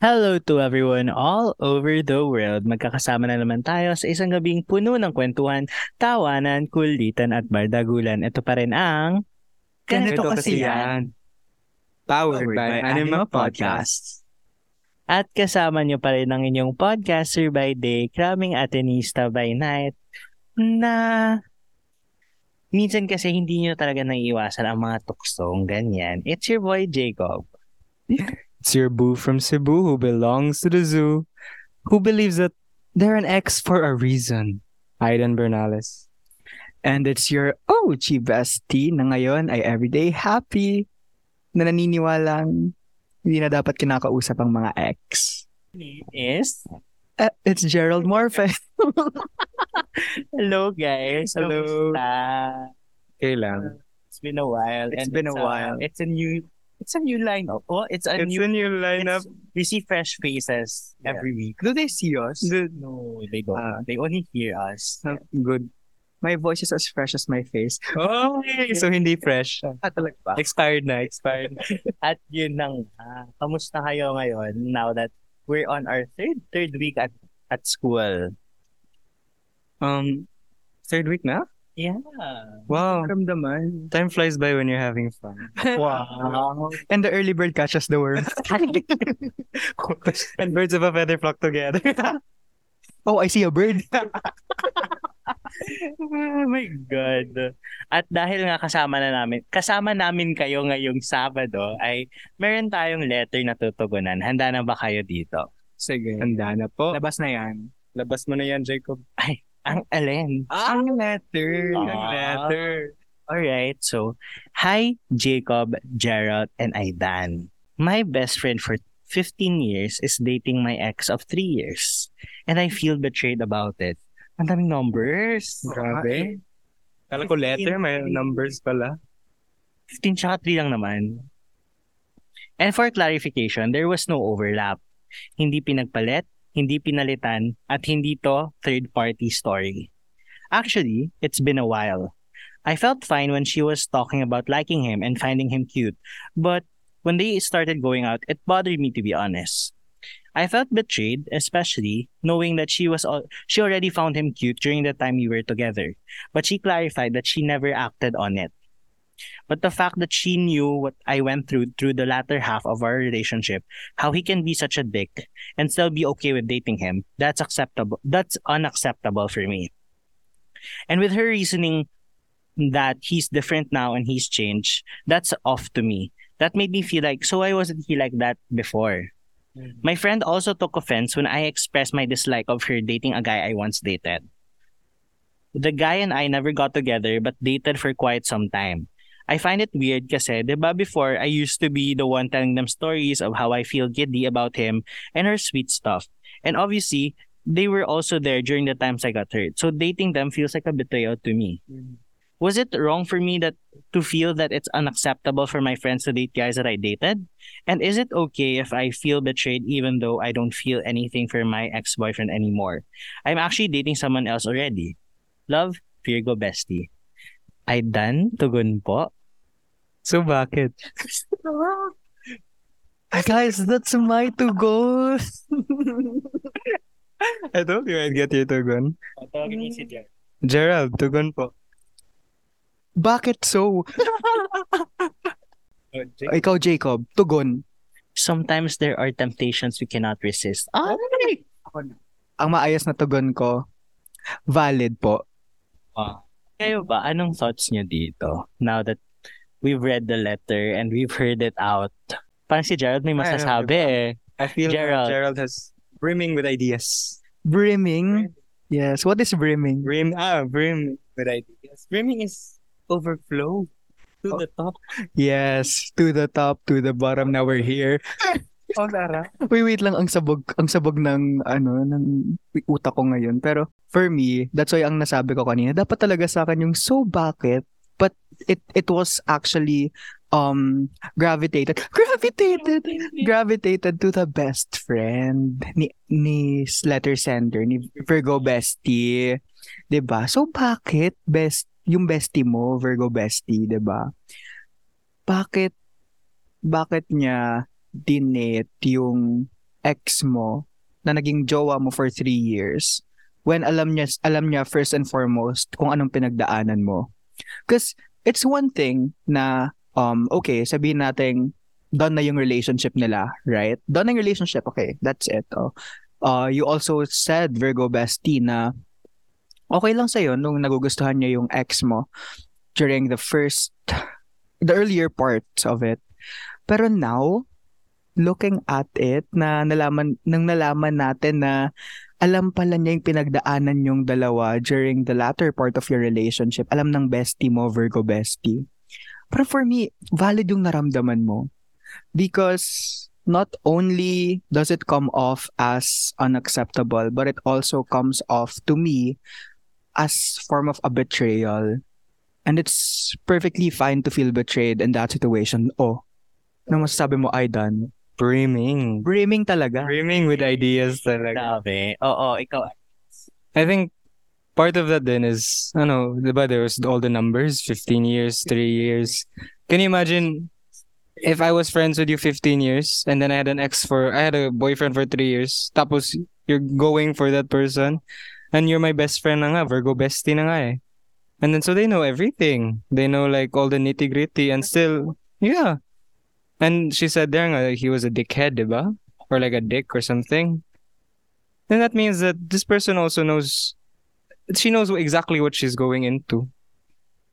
Hello to everyone all over the world. Magkakasama na naman tayo sa isang gabing puno ng kwentuhan, tawanan, kulitan at bardagulan. Ito pa rin ang Ganito kasi yan. Powered by Anima Podcasts. At kasama niyo pa rin ang inyong podcaster by day, kraming atenista by night, na minsan kasi hindi niyo talaga naiiwasan ang mga tuksong ganyan. It's your boy Jacob. It's your boo from Cebu who belongs to the zoo, who believes that they're an ex for a reason. Aidan Bernales. And it's your OG bestie na ngayon ay everyday happy na naniniwalang hindi na dapat kinakausap ang mga ex. Is Eh, it's Gerald Morfe. Hello guys. Hello. Kamusta? Okay lang. It's been a while. It's and been a uh, while. It's a new it's a new lineup. Oh, it's a It's new a new lineup. it's- we see fresh faces Yeah. every week. Do they see us? No, they don't. Ah. they only hear us. Good. My voice is as fresh as my face. Oh, so hindi fresh. Ah, talaga ba? Expired na, expired. At yun nang, ah, kamusta kayo ngayon now that we're on our third third week at at school? Um, third week na? Yeah. Wow. Ramdaman. Time flies by when you're having fun. Wow. And the early bird catches the worm. and birds of a feather flock together. oh, I see a bird. Oh my God. At dahil nga kasama na namin, kasama namin kayo ngayong Sabado, ay meron tayong letter na tutugunan. Handa na ba kayo dito? Sige. Handa na po. Labas na yan. Labas mo na yan, Jacob. Ang alin? Ang letter. Ah. Ang letter. Alright, so, hi Jacob, Gerald, and Aidan. My best friend for 15 years is dating my ex of 3 years. And I feel betrayed about it. Ang daming numbers. Grabe. Kala ko letter, may numbers pala. 15 tsaka 3 lang naman. And for clarification, there was no overlap. Hindi pinagpalit, hindi pinalitan, at hindi to third-party story. Actually, it's been a while. I felt fine when she was talking about liking him and finding him cute, but when they started going out, it bothered me to be honest. I felt betrayed, especially knowing that she was al- she already found him cute during the time we were together, but she clarified that she never acted on it. But the fact that she knew what I went through through the latter half of our relationship, how he can be such a dick and still be okay with dating him, that's acceptable. That's unacceptable for me. And with her reasoning that he's different now and he's changed, that's off to me. That made me feel like, so why wasn't he like that before? My friend also took offense when I expressed my dislike of her dating a guy I once dated. The guy and I never got together but dated for quite some time. I find it weird kasi, di ba before, I used to be the one telling them stories of how I feel giddy about him and her sweet stuff. And obviously, they were also there during the times I got hurt. So dating them feels like a betrayal to me. Was it wrong for me that to feel that it's unacceptable for my friends to date guys that I dated? And is it okay if I feel betrayed even though I don't feel anything for my ex-boyfriend anymore? I'm actually dating someone else already. Love, Virgo Bestie. Ay dan, tugon po. So bakit? Ah, guys, that's my to go. I thought you might get your tugon. Tawagin niyo si Jer. Gerald, tugon po. Bakit so? Ikaw, Jacob, tugon. Sometimes there are temptations we cannot resist. Ay! Ang maayos na tugon ko, valid po. Kayo ba, anong thoughts niyo dito? Now that we've read the letter and we've heard it out. Parang si Gerald may masasabi eh. I feel Gerald. Gerald. Gerald has brimming with ideas. Brimming. Yes, what is brimming? Brim, ah, brim with ideas. Brimming is overflow to the top. Yes, to the top, to the bottom, now we're here. Oh, Lara. Wait, wait lang, ang sabog, ang sabog ng, ano, ng utak ko ngayon. Pero, for me, that's why ang nasabi ko kanina, dapat talaga sa akin yung, so bakit? But, it, it was actually, um, gravitated, gravitated, gravitated to the best friend ni, ni letter sender, ni Virgo Bestie. 'Di ba So, bakit best, yung bestie mo, Virgo bestie, 'di ba? Bakit bakit niya dinate yung ex mo na naging jowa mo for three years when alam niya alam niya first and foremost kung anong pinagdaanan mo. Because it's one thing na um okay, sabihin natin done na yung relationship nila, right? Done na yung relationship, okay, that's it. Oh. Uh, you also said, Virgo Bestie, na okay lang sa'yo nung nagugustuhan niya yung ex mo during the first, the earlier parts of it. Pero now, looking at it, na nalaman, nang nalaman natin na alam pala niya yung pinagdaanan yung dalawa during the latter part of your relationship. Alam ng bestie mo, Virgo bestie. Pero for me, valid yung naramdaman mo. Because not only does it come off as unacceptable, but it also comes off to me as form of a betrayal. And it's perfectly fine to feel betrayed in that situation. Oh, ano masasabi mo, Aidan? Brimming. Brimming talaga. Brimming with ideas talaga. Grabe. Oo, ikaw. I think part of that then is, ano, diba, there was all the numbers, 15 years, 3 years. Can you imagine if I was friends with you 15 years and then I had an ex for, I had a boyfriend for 3 years, tapos you're going for that person and you're my best friend na nga, Virgo bestie na nga eh. And then so they know everything. They know like all the nitty gritty and still, yeah. And she said there nga, he was a dickhead, diba? Or like a dick or something. Then that means that this person also knows she knows exactly what she's going into.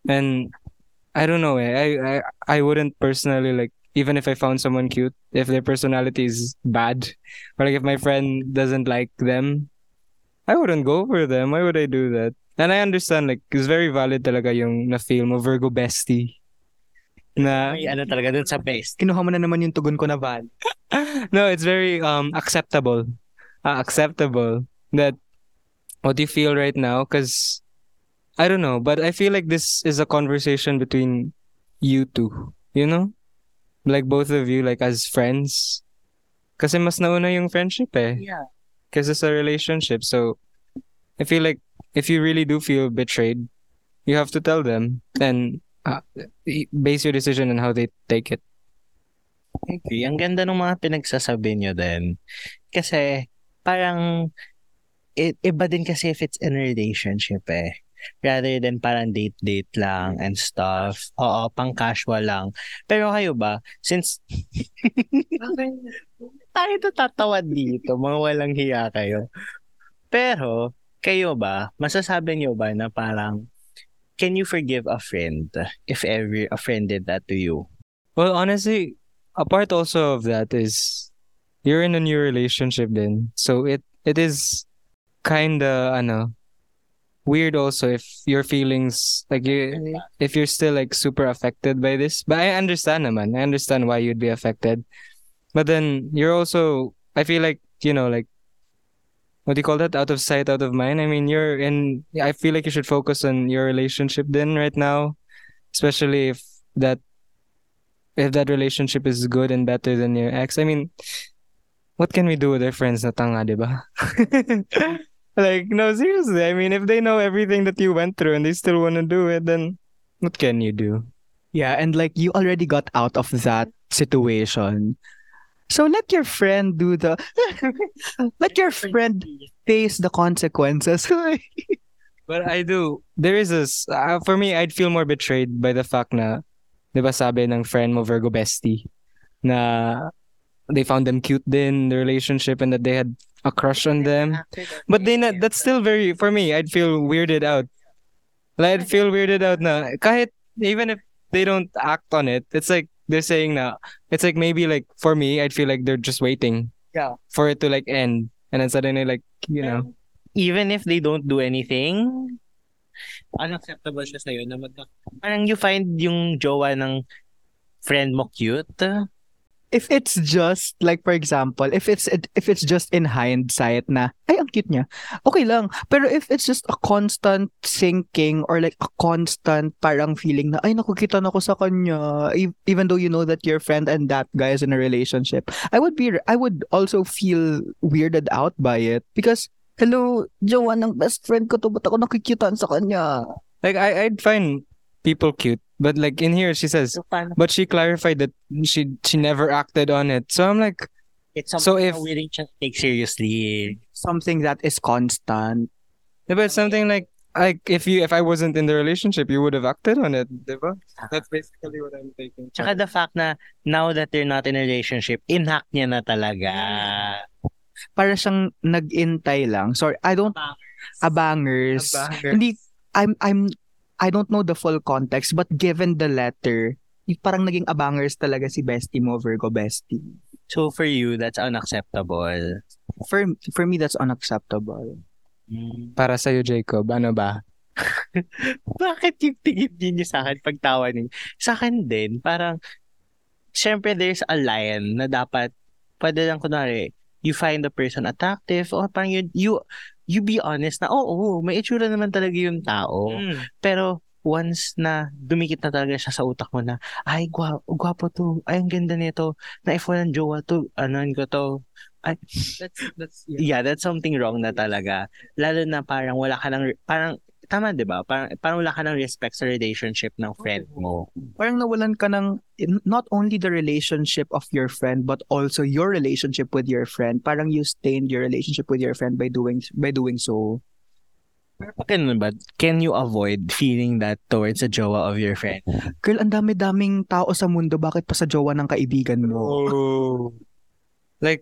And I don't know, eh. I, I I wouldn't personally like even if I found someone cute, if their personality is bad, or like if my friend doesn't like them, I wouldn't go for them. Why would I do that? And I understand like it's very valid talaga yung na feel mo Virgo bestie. Na May ano talaga dun sa best. Kinuha mo na naman yung tugon ko na Val. no, it's very um acceptable. Uh, acceptable that what you feel right now because I don't know, but I feel like this is a conversation between you two, you know? Like both of you like as friends. Kasi mas nauna yung friendship eh. Yeah. Because it's a relationship. So I feel like if you really do feel betrayed, you have to tell them and uh, base your decision on how they take it. Okay, ang ganda ng mga pinagsasabi nyo din. Kasi, parang, i- iba din kasi if it's in a relationship eh. Rather than parang date-date lang and stuff. Oo, pang casual lang. Pero kayo ba, since, tayo natatawa dito, mga walang hiya kayo. Pero, kayo ba, masasabi nyo ba na parang, can you forgive a friend if ever a friend did that to you? Well, honestly, a part also of that is you're in a new relationship then. So it it is kind of ano weird also if your feelings like you if you're still like super affected by this. But I understand naman. I understand why you'd be affected. But then you're also I feel like, you know, like what do you call that? Out of sight, out of mind. I mean, you're in I feel like you should focus on your relationship then right now, especially if that if that relationship is good and better than your ex. I mean, what can we do with our friends ba? like, no, seriously. I mean, if they know everything that you went through and they still want to do it, then what can you do? Yeah, and like you already got out of that situation. So let your friend do the let your friend face the consequences. But I do. There is a uh, for me, I'd feel more betrayed by the fact na, di ba sabi ng friend mo Virgo bestie na they found them cute in the relationship and that they had a crush on them. But they na, that's still very for me. I'd feel weirded out. Like I'd feel weirded out na kahit even if they don't act on it, it's like they're saying na it's like maybe like for me, I'd feel like they're just waiting. Yeah. For it to like end, and then suddenly like you know. even if they don't do anything, unacceptable siya sa'yo na magka... Parang you find yung jowa ng friend mo cute. If it's just like for example, if it's if it's just in hindsight na ay ang cute niya. Okay lang. Pero if it's just a constant sinking or like a constant parang feeling na ay nakukita na ako sa kanya e- even though you know that your friend and that guy is in a relationship. I would be I would also feel weirded out by it because hello, jowa ng best friend ko to, ba't ako nakikitaan sa kanya? like I I'd find people cute, but like in here she says, but she clarified that she she never acted on it. So I'm like, It's something So if- willing siya take seriously. Something that is constant. diba, it's something like like if you if I wasn't in the relationship, you would have acted on it, diba? That's basically what I'm taking. Tsaka the fact na now that they're not in a relationship, inhack niya na talaga. Para siyang nag-intay lang. Sorry, I don't abangers. Hindi I'm I'm I don't know the full context but given the letter, parang naging abangers talaga si bestie mo, Virgo bestie. So for you, that's unacceptable. For for me that's unacceptable. Para sa'yo, Jacob, ano ba? Bakit yung tingin niyo sa akin pagtawa niyo? Sa akin din, parang, syempre there's a line na dapat, pwede lang kunwari, you find the person attractive, or parang you, you, you be honest na, oo, oh, may itsura naman talaga yung tao. Mm. Pero, once na dumikit na talaga siya sa utak mo na, ay, gwa, gwapo to, ay, ang ganda nito, na if walang jowa to, ano ko to, ay, That's that's yeah, that's something wrong na talaga. Lalo na parang wala ka ng, parang, tama 'di ba? Parang, parang wala ka ng respect sa relationship ng friend mo. parang nawalan ka ng not only the relationship of your friend but also your relationship with your friend. Parang you stained your relationship with your friend by doing by doing so. Ganun ba? Can you avoid feeling that towards a jowa of your friend? Girl, ang dami-daming tao sa mundo, bakit pa sa jowa ng kaibigan mo? Oh. Like,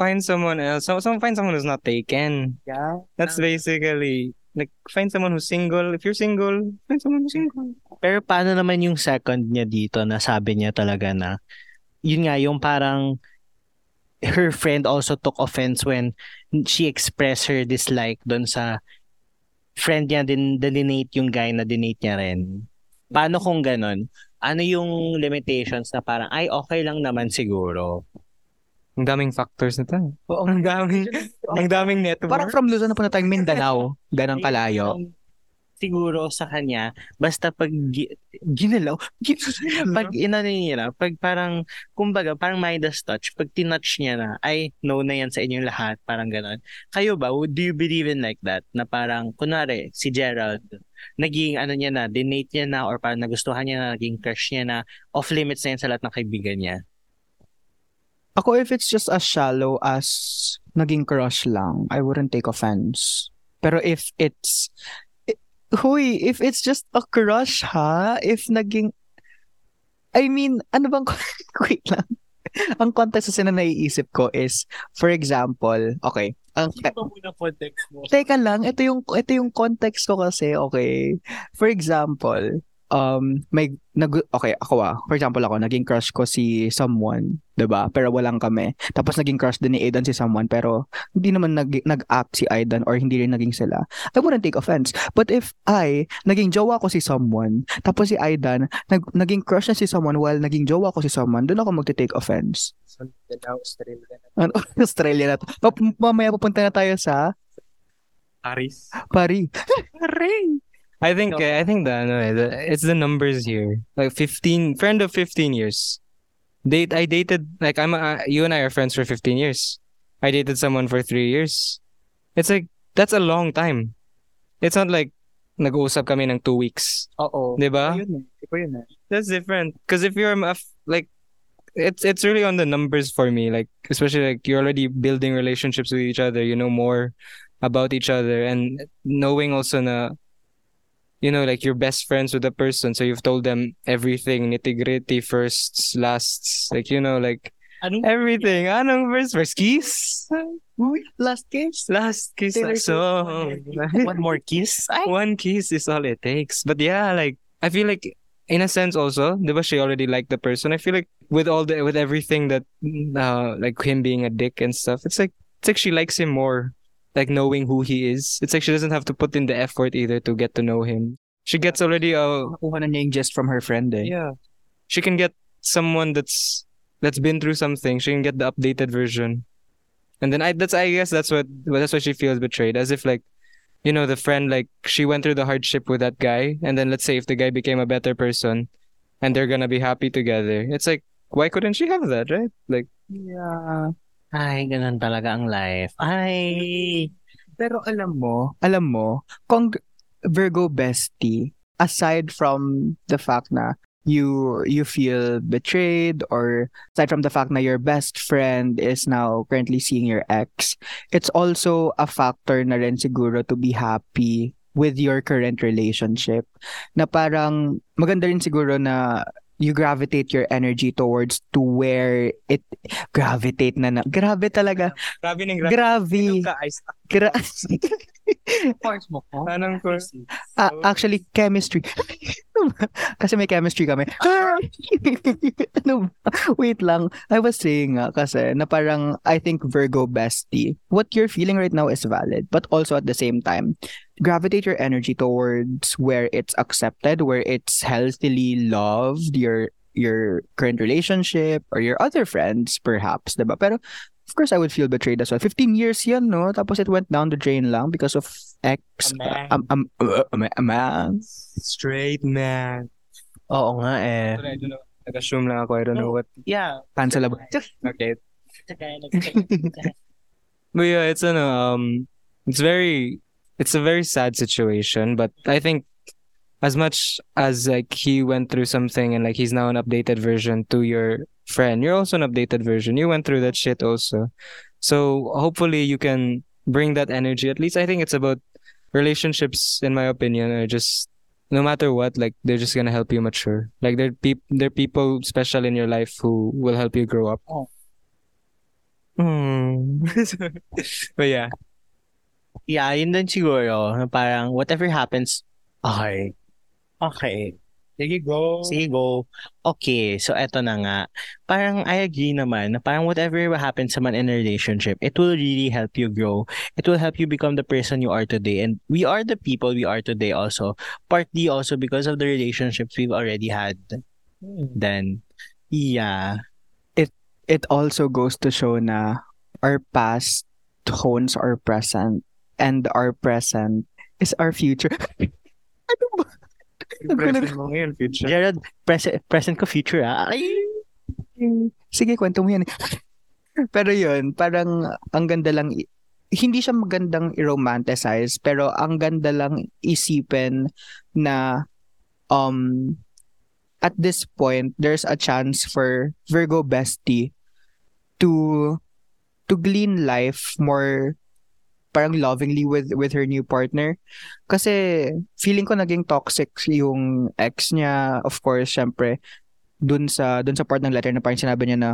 find someone else. So, so find someone who's not taken. Yeah. That's basically like find someone who's single. If you're single, find someone who's single. Pero paano naman yung second niya dito na sabi niya talaga na, yun nga, yung parang, her friend also took offense when she expressed her dislike doon sa friend niya din, dinate yung guy na dinate niya rin. Paano kung ganun? Ano yung limitations na parang, ay, okay lang naman siguro. Ang daming factors na to. Oo, Ang daming, ang daming network. Parang from Luzon na punta tayong Mindanao. Ganang kalayo. Siguro sa kanya, basta pag gi- ginalaw, gi- pag inano niya na, pag parang, kumbaga, parang Midas touch, pag tinouch niya na, ay, no na yan sa inyong lahat, parang ganon. Kayo ba, would- do you believe in like that? Na parang, kunwari, si Gerald, naging ano niya na, dinate niya na, or parang nagustuhan niya na, naging crush niya na, off limits na yan sa lahat ng kaibigan niya. Ako, if it's just as shallow as naging crush lang, I wouldn't take offense. Pero if it's, i- huy, if it's just a crush ha, if naging, I mean, ano bang, wait lang. Ang context kasi na naiisip ko is, for example, okay, ang, muna context mo? Teka lang, ito yung ito yung context ko kasi, okay. For example, um may nag okay, ako ah. For example, ako naging crush ko si someone, 'di ba? Pero walang kami. Tapos naging crush din ni Aidan si someone pero hindi naman nag nag-act si Aidan or hindi rin naging sila. I wouldn't take offense. But if I naging jowa ko si someone, tapos si Aidan nag, naging crush na si someone while naging jowa ko si someone, doon ako magte-take offense. Ano, Australia na to. Pa- mamaya pupunta na tayo sa Paris. Paris. I think I think the, ano, eh, the it's the numbers here. Like 15 friend of 15 years. Date I dated like I'm uh, you and I are friends for 15 years. I dated someone for 3 years. It's like that's a long time. It's not like nag-uusap kami ng 2 weeks. Oo. 'Di ba? Eh. Eh. That's different. Because if you're a f- like, it's it's really on the numbers for me. Like especially like you're already building relationships with each other. You know more about each other and knowing also na, you know, like you're best friends with the person. So you've told them everything, nitty gritty, firsts, lasts, like you know, like Anong everything. Anong first, first kiss, Uy, last kiss. last kiss. Taylor So one more kiss? Ay, one kiss is all it takes. But yeah, like I feel like in a sense also, diba she already liked the person. I feel like with all the with everything that uh like him being a dick and stuff, it's like it's like she likes him more. Like knowing who he is. It's like she doesn't have to put in the effort either to get to know him. She gets already a Nakuha na niya yung gist from her friend eh. yeah. She can get someone that's that's been through something. She can get the updated version. And then I that's I guess that's what that's why she feels betrayed. As if like you know, the friend like she went through the hardship with that guy and then let's say if the guy became a better person and they're gonna be happy together. It's like why couldn't she have that, right? Like Yeah. Ay, ganun talaga ang life. Ay, Pero alam mo, alam mo, kung Virgo bestie, aside from the fact na you you feel betrayed or aside from the fact na your best friend is now currently seeing your ex, it's also a factor na rin siguro to be happy with your current relationship. Na parang maganda rin siguro na you gravitate your energy towards to where it gravitate na na. Grabe talaga. Grabe ng Grabe. ka-ice. Gra- Course mo ko. Anong ko? Ah, actually, chemistry. kasi may chemistry kami. ano ba? Wait lang. I was saying nga kasi na parang I think Virgo bestie, what you're feeling right now is valid. But also at the same time, gravitate your energy towards where it's accepted, where it's healthily loved, your your current relationship or your other friends perhaps, diba? Pero of course I would feel betrayed as well. 15 years yan, no? Tapos it went down the drain lang because of ex. A man. um, um, uh, a man. Straight man. Oo nga eh. I don't know. Nag-assume lang ako. I don't know what. Yeah. Cancelable. Okay. But yeah, it's ano, um, it's very, it's a very sad situation. But I think as much as like he went through something and like he's now an updated version to your friend, you're also an updated version. You went through that shit also. So hopefully you can bring that energy. At least I think it's about relationships, in my opinion, are just no matter what, like they're just gonna help you mature. Like they're peop- they're people special in your life who will help you grow up. Oh. Hmm. but yeah. Yeah, yun din siguro. Na parang whatever happens, okay. Okay. Sige, go. Sige, go. Okay, so eto na nga. Parang I agree naman na parang whatever happens naman in a relationship, it will really help you grow. It will help you become the person you are today. And we are the people we are today also. Partly also because of the relationships we've already had. Then, yeah. It also goes to show na our past hones our present and our present is our future. ano ba? Present mo ngayon, future. Gerald, present, present ko future ah. Ay! Sige, kwento mo yan. pero yun, parang ang ganda lang, hindi siya magandang i-romanticize, pero ang ganda lang isipin na um at this point, there's a chance for Virgo bestie to to glean life more parang lovingly with with her new partner kasi feeling ko naging toxic yung ex niya of course syempre dun sa dun sa part ng letter na parang sinabi niya na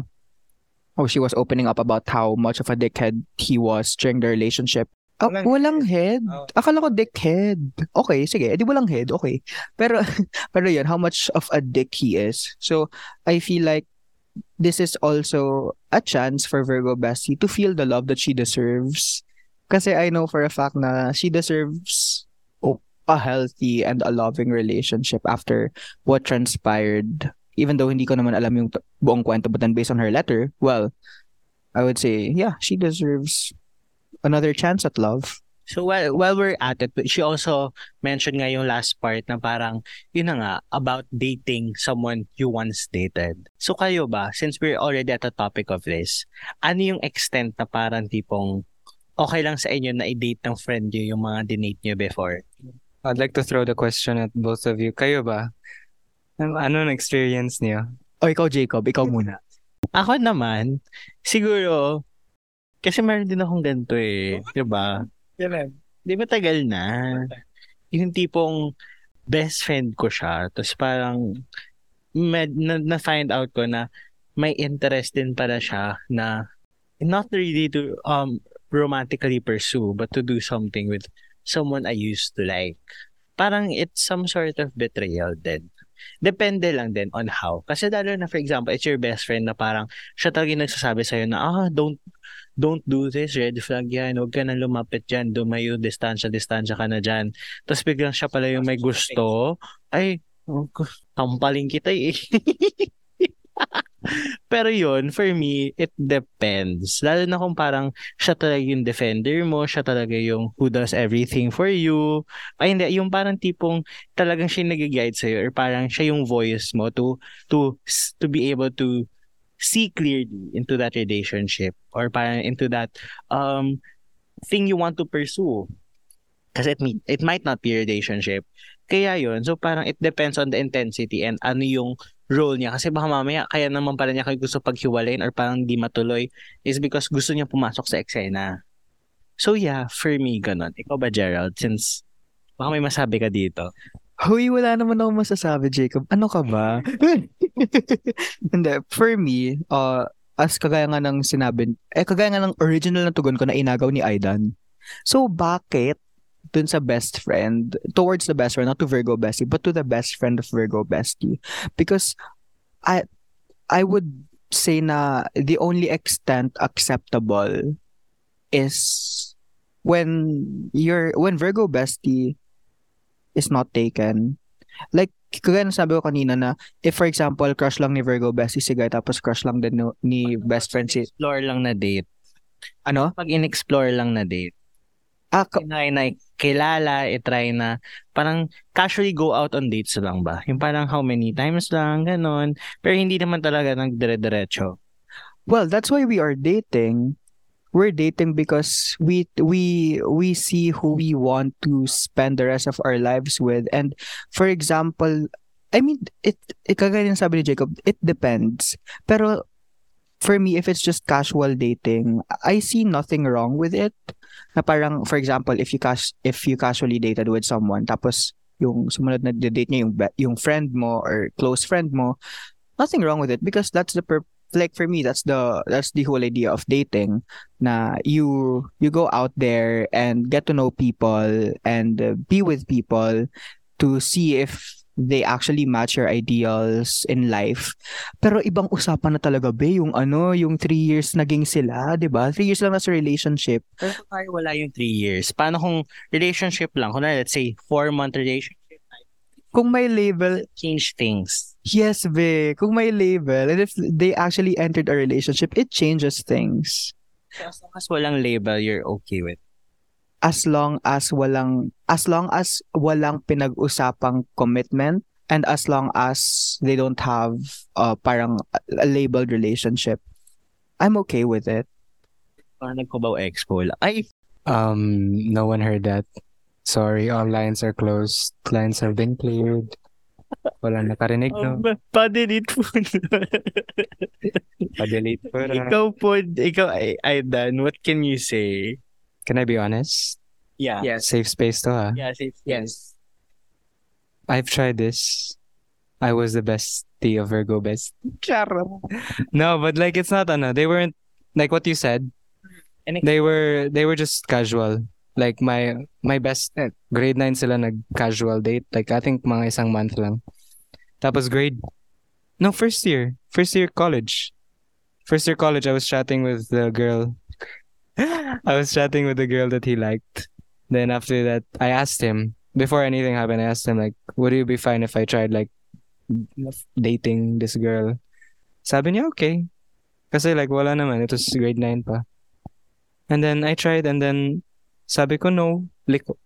oh she was opening up about how much of a dickhead he was during the relationship Oh, Walang walang head. Oh. Akala ko dickhead. Okay, sige. Edi walang head. Okay. Pero pero yun, how much of a dick he is. So, I feel like this is also a chance for Virgo Bestie to feel the love that she deserves. Kasi I know for a fact na she deserves a healthy and a loving relationship after what transpired. Even though hindi ko naman alam yung buong kwento, but then based on her letter, well, I would say, yeah, she deserves another chance at love. So while while we're at it, she also mentioned nga yung last part na parang, yun na nga, about dating someone you once dated. So kayo ba, since we're already at the topic of this, ano yung extent na parang tipong okay lang sa inyo na i-date ng friend nyo yung mga dinate nyo before? I'd like to throw the question at both of you. Kayo ba? Ano ang experience niyo? O ikaw, Jacob, ikaw muna. Ako naman, siguro, kasi meron din akong ganito eh, di ba? Kailan? Di ba tagal na? Yung tipong best friend ko siya. Tapos parang med, na, na-find out ko na may interest din pala siya na not really to um romantically pursue but to do something with someone I used to like. Parang it's some sort of betrayal din. Depende lang din on how. Kasi lalo na for example, it's your best friend na parang siya talaga yung nagsasabi sa'yo na ah, don't don't do this, red flag yan, huwag ka na lumapit dyan, dumayo, distansya, distansya ka na dyan. Tapos biglang siya pala yung may gusto, ay, oh, tampaling kita eh. Pero yun, for me, it depends. Lalo na kung parang siya talaga yung defender mo, siya talaga yung who does everything for you. Ay hindi, yung parang tipong talagang siya nag-guide sa'yo or parang siya yung voice mo to to to be able to see clearly into that relationship or parang into that um thing you want to pursue. Kasi it, it might not be a relationship. Kaya yun, so parang it depends on the intensity and ano yung role niya. Kasi baka mamaya, kaya naman pala niya kayo gusto paghiwalayin or parang di matuloy is because gusto niya pumasok sa eksena. So yeah, for me, ganun. Ikaw ba, Gerald? Since baka may masabi ka dito. Hoy, wala naman ako masasabi, Jacob. Ano ka ba? Hindi, for me, uh, as kagaya nga ng sinabi, eh kagaya nga ng original na tugon ko na inagaw ni Aidan. So, bakit dun sa best friend, towards the best friend, not to Virgo Bestie, but to the best friend of Virgo Bestie? Because I, I would say na the only extent acceptable is when you're, when Virgo Bestie is not taken. Like, kagaya sabi ko kanina na, if for example, crush lang ni Virgo Bestie si Guy, tapos crush lang din no- ni best friend si, Explore lang na date. ano? Pag in-explore lang na date. Ah, ka- na kilala, itry na, parang casually go out on dates lang ba? Yung parang how many times lang, ganon. Pero hindi naman talaga nagdire-diretso. well, that's why we are dating. We're dating because we we we see who we want to spend the rest of our lives with. And for example, I mean, it, it kagaya sabi ni Jacob, it depends. Pero for me, if it's just casual dating, I see nothing wrong with it. Na parang, for example, if you cas if you casually dated with someone, tapos yung sumunod na date niya yung yung friend mo or close friend mo, nothing wrong with it because that's the pur- like for me that's the that's the whole idea of dating na you you go out there and get to know people and be with people to see if they actually match your ideals in life. Pero ibang usapan na talaga be yung ano, yung three years naging sila, 'di ba? Three years lang na sa relationship. Pero kung tayo wala yung three years, paano kung relationship lang? Kung na, let's say, four-month relationship, Kung may label, change things. yes be, kung may label and if they actually entered a relationship, it changes things. So, as long as walang label, you're okay with. As long as walang as long as walang pinag-usapang commitment and as long as they don't have uh, parang a labeled relationship I'm okay with it Parang nagkubaw expo lang. Ay, Um, no one heard that. Sorry, all lines are closed. Lines have been cleared. Wala nakarinig, no? um, pa-delete po. Pa-delete po. ikaw po, ikaw, ay, Aidan, what can you say? Can I be honest? Yeah. yes Safe space to, ha? Yeah, safe. yes I've tried this. I was the bestie of Virgo best. Charot. No, but like it's not ano. They weren't like what you said. They were they were just casual. Like my my best eh, grade 9 sila nag casual date. Like I think mga isang month lang. Tapos grade No, first year. First year college. First year college I was chatting with the girl. I was chatting with the girl that he liked. Then after that I asked him before anything happened I asked him like would you be fine if I tried like dating this girl? Sabi niya okay. Kasi like wala naman. It was grade 9 pa. And then I tried and then sabi ko no. Liko.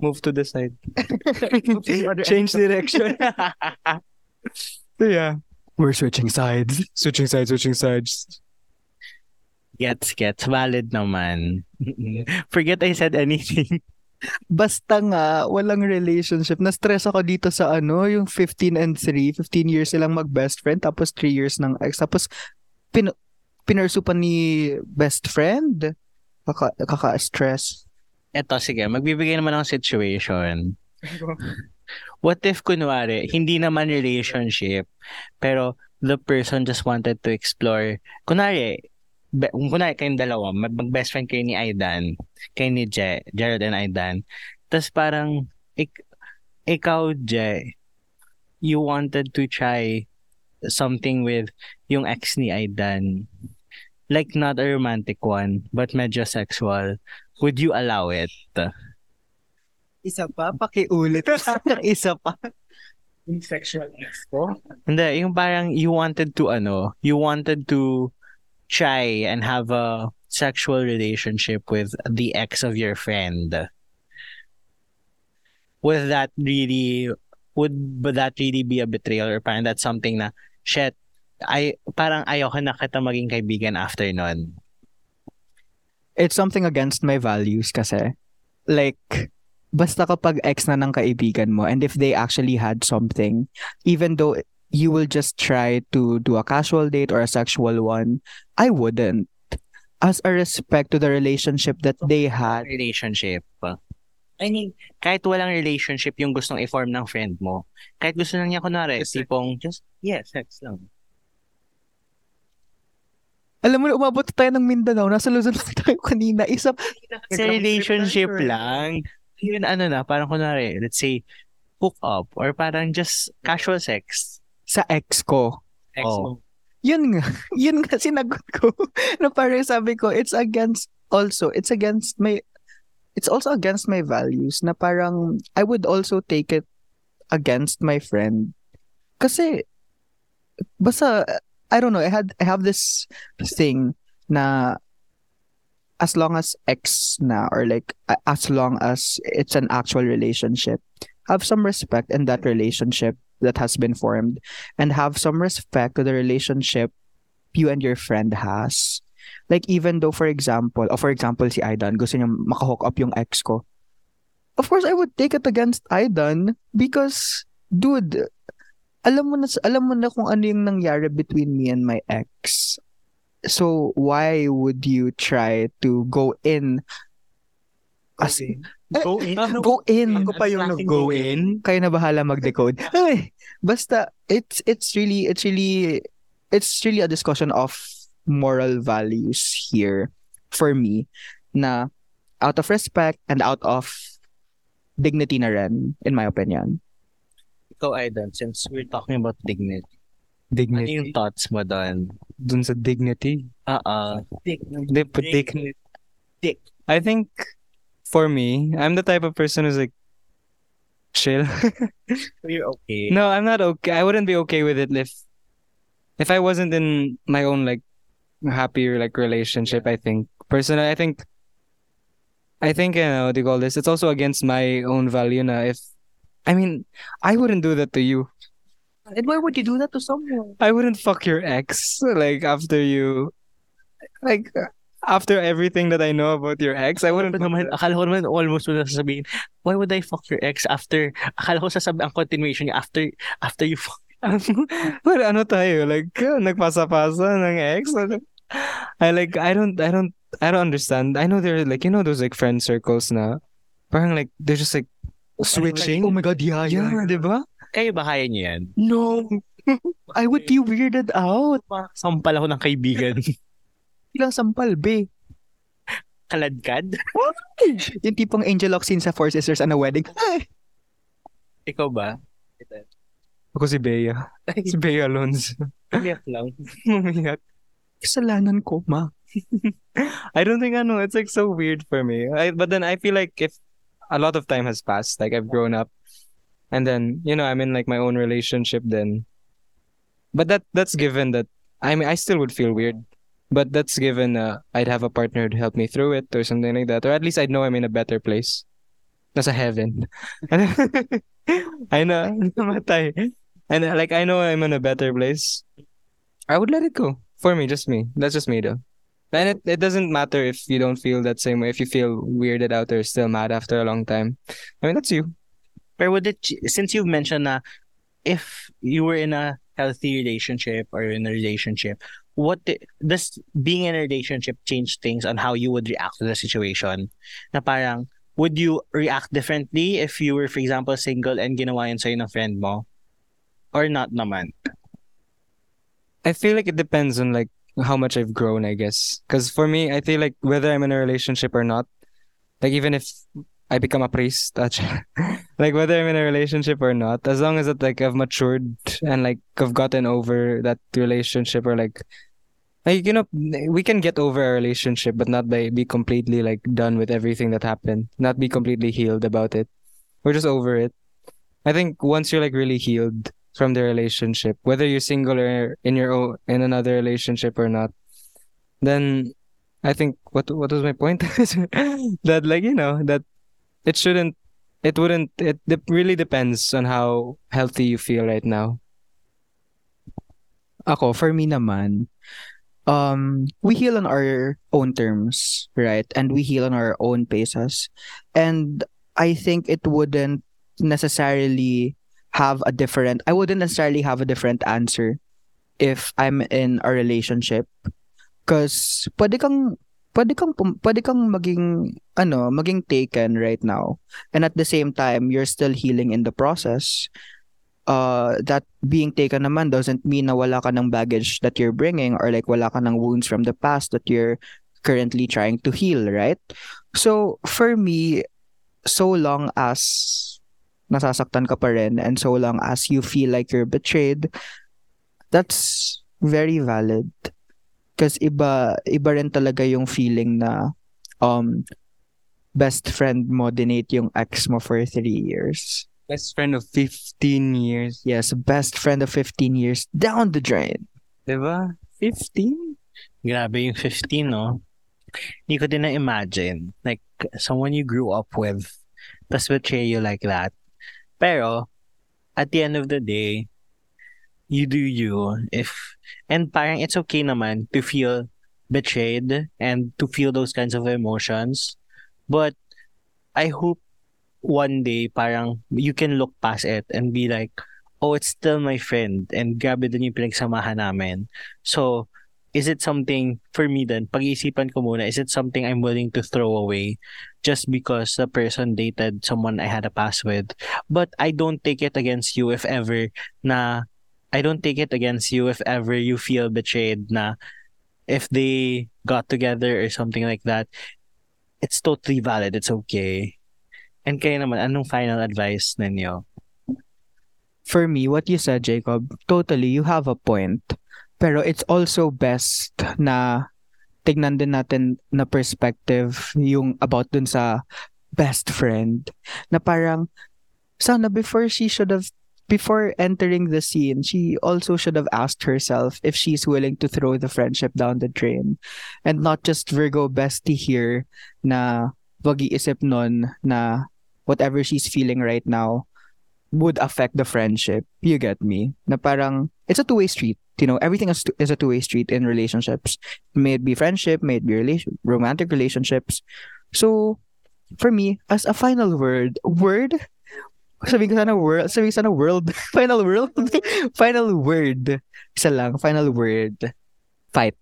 Move to the side. Change direction. so yeah. we're switching sides Switching sides, switching sides. Gets, gets. Valid naman. Forget I said anything. basta nga walang relationship na-stress ako dito sa ano yung 15 and 3 15 years silang mag best friend tapos 3 years ng ex tapos pin pinursu pa ni best friend kaka kaka-stress Eto, sige. Magbibigay naman ng situation. What if, kunwari, hindi naman relationship, pero the person just wanted to explore, kunwari, be, kung kunwari kayong dalawa, mag- mag-best friend kayo ni Aidan, kayo ni Je, Gerald and Aidan, tapos parang, ik, ikaw, Je, you wanted to try something with yung ex ni Aidan. Like, not a romantic one, but medyo sexual. Would you allow it? isa pa pakiulit isa pa sexual expo? Hindi, yung parang you wanted to ano, you wanted to try and have a sexual relationship with the ex of your friend. Would that really would would that really be a betrayal or parang that's something na shit ay parang ayoko na kita maging kaibigan after nun. it's something against my values kasi like basta kapag ex na ng kaibigan mo and if they actually had something, even though you will just try to do a casual date or a sexual one, I wouldn't. As a respect to the relationship that they had. relationship. I mean, kahit walang relationship yung gustong i-form ng friend mo, kahit gusto lang niya kunwari, Yes, tipong just, yeah, sex lang. Alam mo na, umabot tayo ng Mindanao. Nasa Luzon lang tayo kanina. Isa, Sa relationship lang, yun ano na, parang kunwari, let's say, hook up, or parang just casual sex. Sa ex ko. Ex Oh. mo. Yun nga. Yun nga sinagot ko. na parang sabi ko, it's against, also, it's against my, it's also against my values na parang, I would also take it against my friend. Kasi, basta, I don't know, I had, I have this thing na as long as ex na or like as long as it's an actual relationship, have some respect in that relationship that has been formed and have some respect to the relationship you and your friend has. Like even though for example, or for example si Aidan gusto niya makahook up yung ex ko. Of course I would take it against Aidan because dude, alam mo na alam mo na kung ano yung nangyari between me and my ex. So why would you try to go in as Go in. go in Ako pa yung nag-go in. kayo na bahala mag-decode. Ay, basta it's it's really it's really it's really a discussion of moral values here for me na out of respect and out of dignity na rin in my opinion. Ikaw, Aidan, since we're talking about dignity, ano Dignity. yung thoughts mo doon? Dun sa dignity. Ah, ah. Put dignity. Dick. I think for me, I'm the type of person who's like chill. You're okay. no, I'm not okay. I wouldn't be okay with it if if I wasn't in my own like happy like relationship. I think personally, I think I think you know what do you call this? It's also against my own value. Na if I mean, I wouldn't do that to you. And why would you do that to someone? I wouldn't fuck your ex like after you like after everything that I know about your ex. I wouldn't naman, akala ko naman almost wala sasabihin, why would I fuck your ex after, akala ko sasabi ang continuation niya, after, after you fuck. But ano tayo? Like, nagpasa-pasa ng ex? Ano? I like, I don't, I don't, I don't understand. I know there like, you know those like friend circles na, parang like, they're just like, switching. Oh my god, yeah, yeah, yeah. di ba? Kayo ba kaya niyo yan? No. I would be weirded out. Sampal ako ng kaibigan. Ilang sampal, be. Kaladkad? Yung tipong Angel Locsin sa Four Sisters and a Wedding. Ay, Ikaw ba? Ako si Bea. Si Bea Alonso. Umiyak lang. Umiyak. kasalanan ko, ma. I don't think I know. It's like so weird for me. I, but then I feel like if a lot of time has passed, like I've grown up, and then you know I'm in like my own relationship, then. But that that's given that I mean I still would feel weird, but that's given uh, I'd have a partner to help me through it or something like that, or at least I'd know I'm in a better place. Nasa heaven. I know namatay. And uh, like I know I'm in a better place. I would let it go. For me, just me. That's just me though. And it, it doesn't matter if you don't feel that same way, if you feel weirded out or still mad after a long time. I mean, that's you. But would it, since you've mentioned na if you were in a healthy relationship or in a relationship, what does being in a relationship change things on how you would react to the situation? Na parang, would you react differently if you were, for example, single and ginawa yun sa'yo ng friend mo? Or not naman? I feel like it depends on like how much I've grown, I guess. Because for me, I feel like whether I'm in a relationship or not, like even if I become a priest, like whether I'm in a relationship or not, as long as it like I've matured and like I've gotten over that relationship or like like you know we can get over a relationship but not by be completely like done with everything that happened, not be completely healed about it. We're just over it. I think once you're like really healed from the relationship, whether you're single or in your own in another relationship or not, then I think what what was my point? that like you know that it shouldn't, it wouldn't, it de- really depends on how healthy you feel right now. Ako, for me naman, um, we heal on our own terms, right? And we heal on our own paces. And I think it wouldn't necessarily have a different I wouldn't necessarily have a different answer if I'm in a relationship cuz pwede kang pwede kang pwede kang maging ano maging taken right now and at the same time you're still healing in the process uh that being taken naman doesn't mean na wala ka ng baggage that you're bringing or like wala ka ng wounds from the past that you're currently trying to heal right so for me so long as nasasaktan ka pa rin and so long as you feel like you're betrayed, that's very valid. Because iba, iba rin talaga yung feeling na um, best friend mo dinate yung ex mo for three years. Best friend of 15 years. Yes, best friend of 15 years down the drain. Diba? 15? Grabe yung 15, no? Hindi ko din na-imagine. Like, someone you grew up with, tas betray you like that. Pero, at the end of the day, you do you. If, and parang it's okay naman to feel betrayed and to feel those kinds of emotions. But, I hope one day parang you can look past it and be like, oh, it's still my friend and grabe din yung pinagsamahan namin. So, is it something, for me then, pag-iisipan ko muna, is it something I'm willing to throw away just because the person dated someone I had a past with? But I don't take it against you if ever na, I don't take it against you if ever you feel betrayed na if they got together or something like that, it's totally valid. It's okay. And kayo naman, anong final advice ninyo? For me, what you said, Jacob, totally, you have a point. Pero it's also best na tignan din natin na perspective yung about dun sa best friend na parang sana before she should have before entering the scene she also should have asked herself if she's willing to throw the friendship down the drain and not just Virgo bestie here na wag iisip nun na whatever she's feeling right now would affect the friendship. You get me? Na parang it's a two-way street. You know everything is, is a two-way street in relationships. May it be friendship may it be relation romantic relationships. So for me as a final word word? Sabi ko sana world sabi ko sana world. Final world? Final word. Isa lang final word. Fight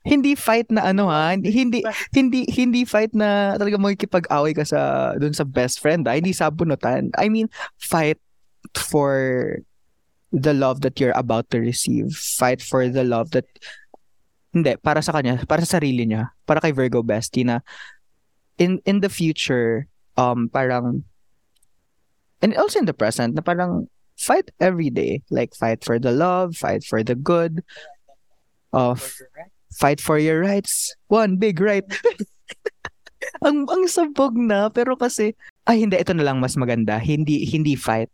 hindi fight na ano ha hindi hindi hindi fight na talaga makikipag-away ka sa dun sa best friend ha? hindi sabunutan i mean fight for the love that you're about to receive. Fight for the love that hindi para sa kanya, para sa sarili niya, para kay Virgo Bestie na in in the future um parang and also in the present na parang fight every day, like fight for the love, fight for the good of fight for your rights. One big right. ang ang sabog na pero kasi ay hindi ito na lang mas maganda. Hindi hindi fight.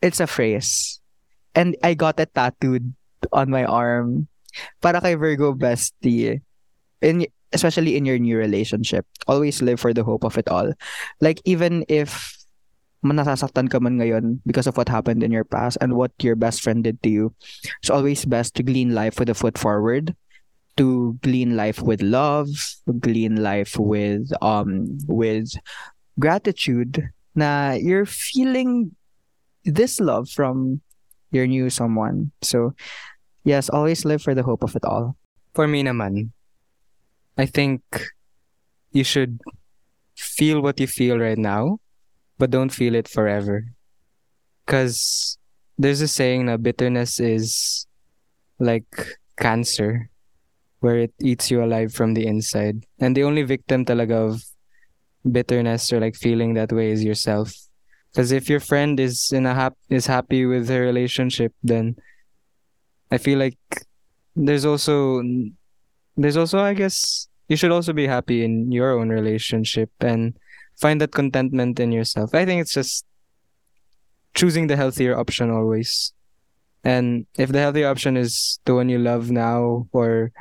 It's a phrase and I got it tattooed on my arm para kay Virgo bestie in especially in your new relationship always live for the hope of it all like even if nasasaktan ka man ngayon because of what happened in your past and what your best friend did to you it's always best to glean life with a foot forward to glean life with love glean life with um with gratitude na you're feeling this love from your new someone. So, yes, always live for the hope of it all. For me naman, I think you should feel what you feel right now, but don't feel it forever. Because there's a saying that bitterness is like cancer, where it eats you alive from the inside. And the only victim talaga of bitterness or like feeling that way is yourself. Because if your friend is in a hap- is happy with her relationship, then I feel like there's also there's also I guess you should also be happy in your own relationship and find that contentment in yourself. I think it's just choosing the healthier option always. And if the healthier option is the one you love now or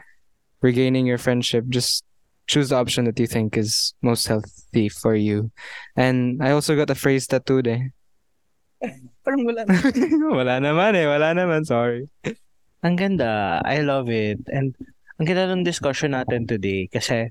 regaining your friendship, just choose the option that you think is most healthy for you. And I also got a phrase tattooed eh. Parang wala wala naman eh. Wala naman. Sorry. Ang ganda. I love it. And ang ganda ng discussion natin today kasi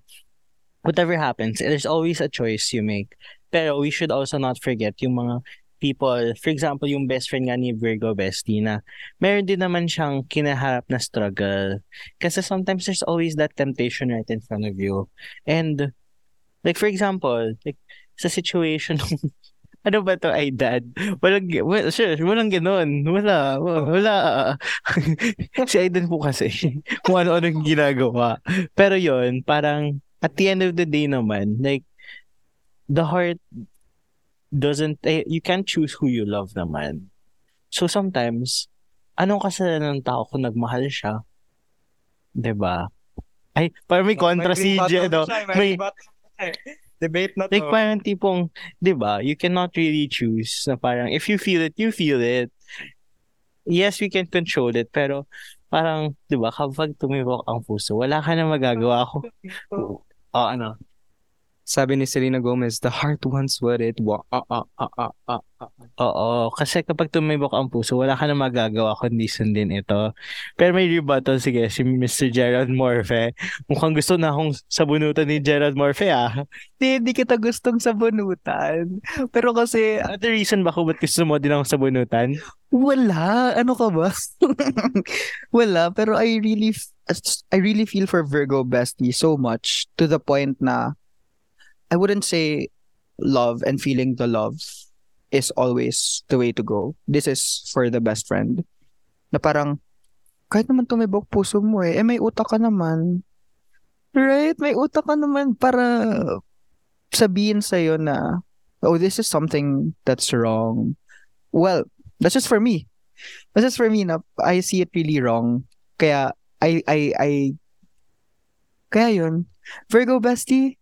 whatever happens, there's always a choice you make. Pero we should also not forget yung mga people, for example, yung best friend nga ni Virgo Bestie na meron din naman siyang kinaharap na struggle. Kasi sometimes there's always that temptation right in front of you. And, like for example, like sa situation ano ba to ay dad? Walang, well, sure, walang ganun. Wala, wala. si Aiden po kasi, kung ano-ano yung ginagawa. Pero yon parang, at the end of the day naman, like, the heart doesn't, eh, you can't choose who you love naman. So sometimes, anong kasalanan ng tao kung nagmahal siya? 'Di ba? Ay, parang may kontra si Jen, no? May, Debate na like parang tipong, 'di ba? You cannot really choose na parang if you feel it, you feel it. Yes, we can control it, pero parang, 'di ba, kapag tumibok ang puso, wala ka na magagawa ko. Oh, ano? Sabi ni Selena Gomez, the heart wants what it wa ah, ah, ah, ah. Oo, kasi kapag tumibok ang puso, wala ka na magagawa kundi sundin ito. Pero may rebuttal, sige, si Mr. Gerald Morfe. Mukhang gusto na akong sabunutan ni Gerald Morfe, ah. Hindi, hindi kita gustong sabunutan. Pero kasi, Ano the reason ba kung ba't gusto mo din akong sabunutan? wala. Ano ka ba? wala. Pero I really, I really feel for Virgo Bestie so much to the point na I wouldn't say love and feeling the love is always the way to go. This is for the best friend. Na parang, kahit naman tumibok puso mo eh, eh may utak ka naman. Right? May utak ka naman para sabihin sa'yo na, oh, this is something that's wrong. Well, that's just for me. That's just for me na I see it really wrong. Kaya, I, I, I, kaya yun. Virgo bestie,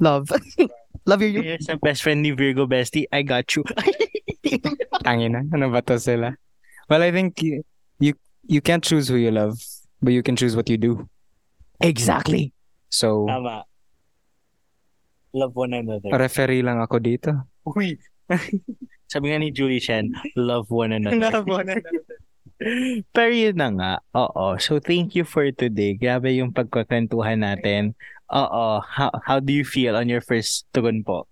love. love your, Here's sa best friend ni Virgo Bestie, I got you. Tangin na. Ano ba to sila? Well, I think you, you you can't choose who you love, but you can choose what you do. exactly. So, Tama. Love one another. referee lang ako dito. Uy. Sabi nga ni Julie Chen, love one another. Pero yun na nga. Oo. So, thank you for today. Grabe yung pagkakwentuhan natin. Oo. How, how do you feel on your first tugon po?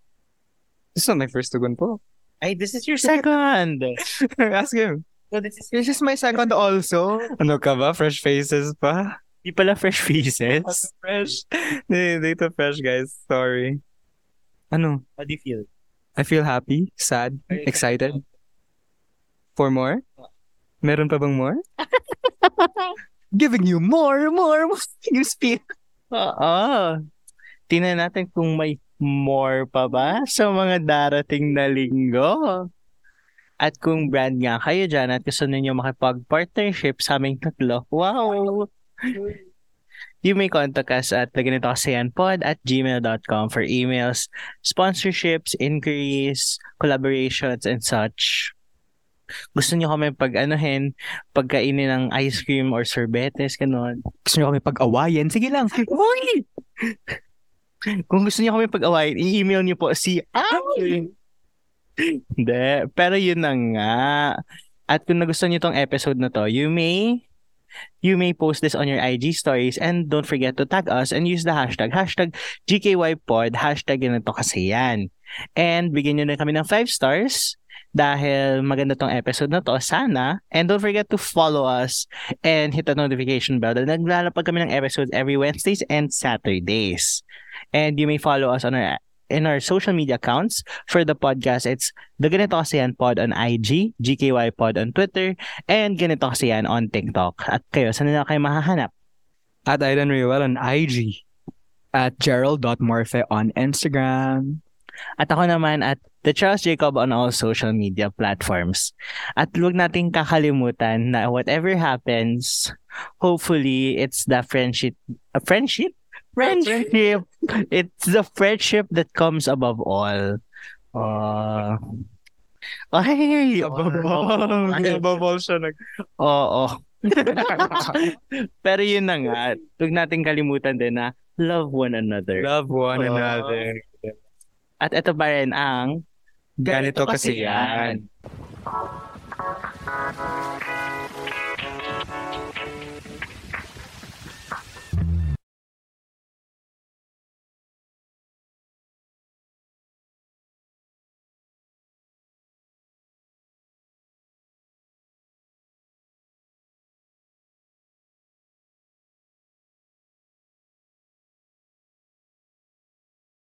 This is not my first tugon po. Ay, this is your second. Ask him. So, this is This is my second also. Ano ka ba? Fresh faces pa? Di pala fresh faces. Fresh. Hindi, dito fresh, guys. Sorry. Ano? How do you feel? I feel happy, sad, excited. For more? Meron pa bang more? Giving you more, more, more. You speak. Oo. Tingnan natin kung may more pa ba sa mga darating na linggo. At kung brand nga kayo dyan at gusto ninyo makipag-partnership sa aming tatlo, wow! You may contact us at pod at gmail.com for emails, sponsorships, inquiries, collaborations, and such. Gusto nyo kami pag-anuhin, pagkainin ng ice cream or sorbetes, ganun. Gusto nyo kami pag-awayan? Sige lang. Uy! Kung gusto niyo kami pag-awayin, i-email niyo po si Ay! Hindi. Pero yun na nga. At kung nagustuhan niyo tong episode na to, you may you may post this on your IG stories and don't forget to tag us and use the hashtag, hashtag GKYPod, hashtag ganito kasi yan. And bigyan nyo na kami ng 5 stars dahil maganda tong episode na to, sana. And don't forget to follow us and hit the notification bell dahil naglalapag kami ng episodes every Wednesdays and Saturdays. And you may follow us on our in our social media accounts for the podcast. It's the Ganito Kasi Yan Pod on IG, GKY Pod on Twitter, and Ganito Kasi Yan on TikTok. At kayo, saan na kayo mahahanap? At Aidan Riewell on IG. At gerald.morphe on Instagram. At ako naman at The Charles Jacob on all social media platforms. At huwag nating kakalimutan na whatever happens, hopefully it's the friendship, a friendship? Friendship! It's the friendship that comes above all. Uh, ay! Above all siya nag... Oo. Pero yun na nga, huwag nating kalimutan din na love one another. Love one Oh. another. At ito pa rin ang Ganito kasi yan.